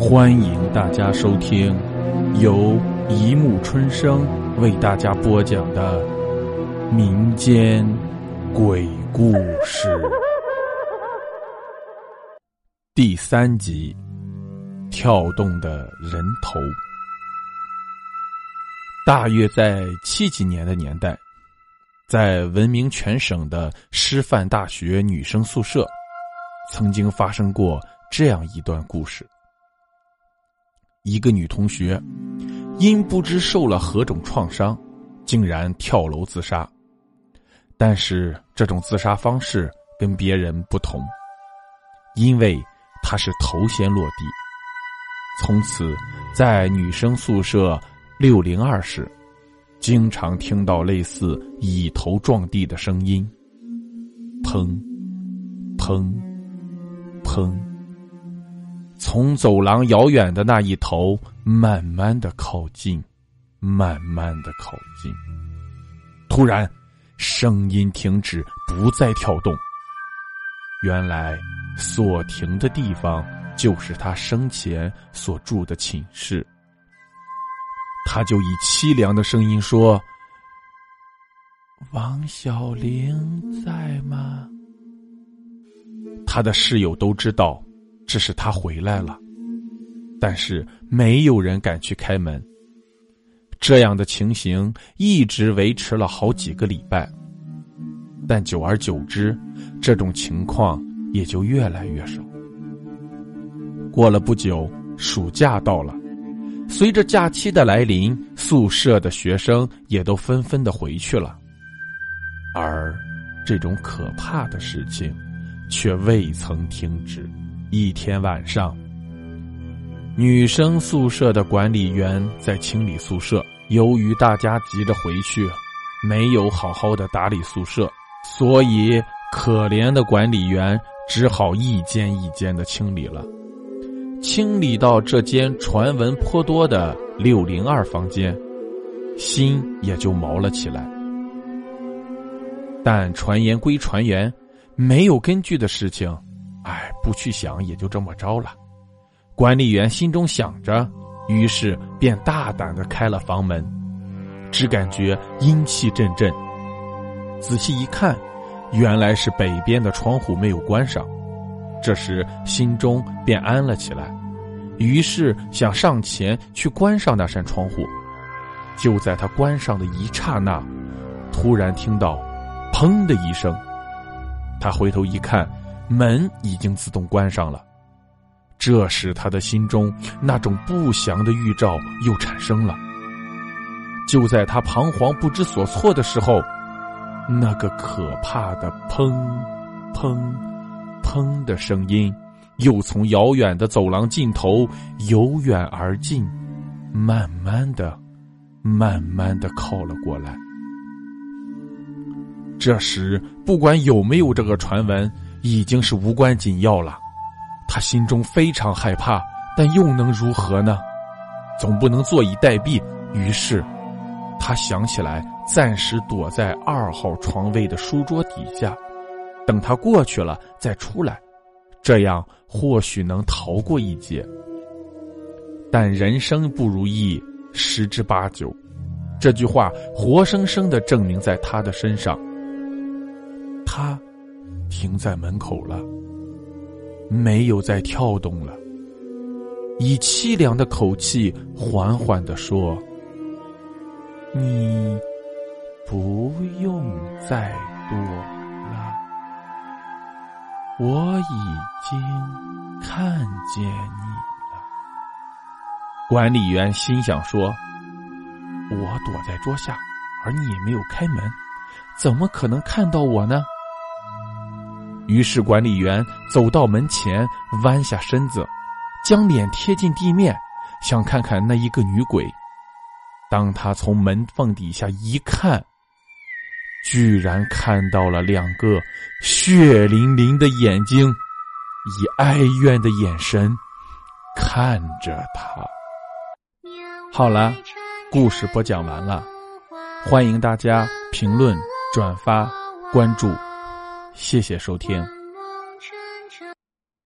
欢迎大家收听由一木春生为大家播讲的民间鬼故事第三集：跳动的人头。大约在七几年的年代，在闻名全省的师范大学女生宿舍，曾经发生过这样一段故事。一个女同学因不知受了何种创伤，竟然跳楼自杀。但是这种自杀方式跟别人不同，因为她是头先落地。从此，在女生宿舍六零二室，经常听到类似以头撞地的声音，砰，砰，砰。从走廊遥远的那一头慢慢的靠近，慢慢的靠近。突然，声音停止，不再跳动。原来，所停的地方就是他生前所住的寝室。他就以凄凉的声音说：“王小玲在吗？”他的室友都知道。这是他回来了，但是没有人敢去开门。这样的情形一直维持了好几个礼拜，但久而久之，这种情况也就越来越少。过了不久，暑假到了，随着假期的来临，宿舍的学生也都纷纷的回去了，而这种可怕的事情却未曾停止。一天晚上，女生宿舍的管理员在清理宿舍。由于大家急着回去，没有好好的打理宿舍，所以可怜的管理员只好一间一间的清理了。清理到这间传闻颇多的六零二房间，心也就毛了起来。但传言归传言，没有根据的事情。哎，不去想也就这么着了。管理员心中想着，于是便大胆的开了房门，只感觉阴气阵阵。仔细一看，原来是北边的窗户没有关上。这时心中便安了起来，于是想上前去关上那扇窗户。就在他关上的一刹那，突然听到“砰”的一声，他回头一看。门已经自动关上了，这时他的心中那种不祥的预兆又产生了。就在他彷徨不知所措的时候，那个可怕的“砰，砰，砰”的声音又从遥远的走廊尽头由远而近，慢慢的、慢慢的靠了过来。这时，不管有没有这个传闻。已经是无关紧要了，他心中非常害怕，但又能如何呢？总不能坐以待毙。于是，他想起来暂时躲在二号床位的书桌底下，等他过去了再出来，这样或许能逃过一劫。但人生不如意十之八九，这句话活生生的证明在他的身上。他。停在门口了，没有再跳动了。以凄凉的口气缓缓的说：“你不用再躲了，我已经看见你了。”管理员心想说：“我躲在桌下，而你也没有开门，怎么可能看到我呢？”于是，管理员走到门前，弯下身子，将脸贴近地面，想看看那一个女鬼。当他从门缝底下一看，居然看到了两个血淋淋的眼睛，以哀怨的眼神看着他。好了，故事播讲完了，欢迎大家评论、转发、关注。谢谢收听。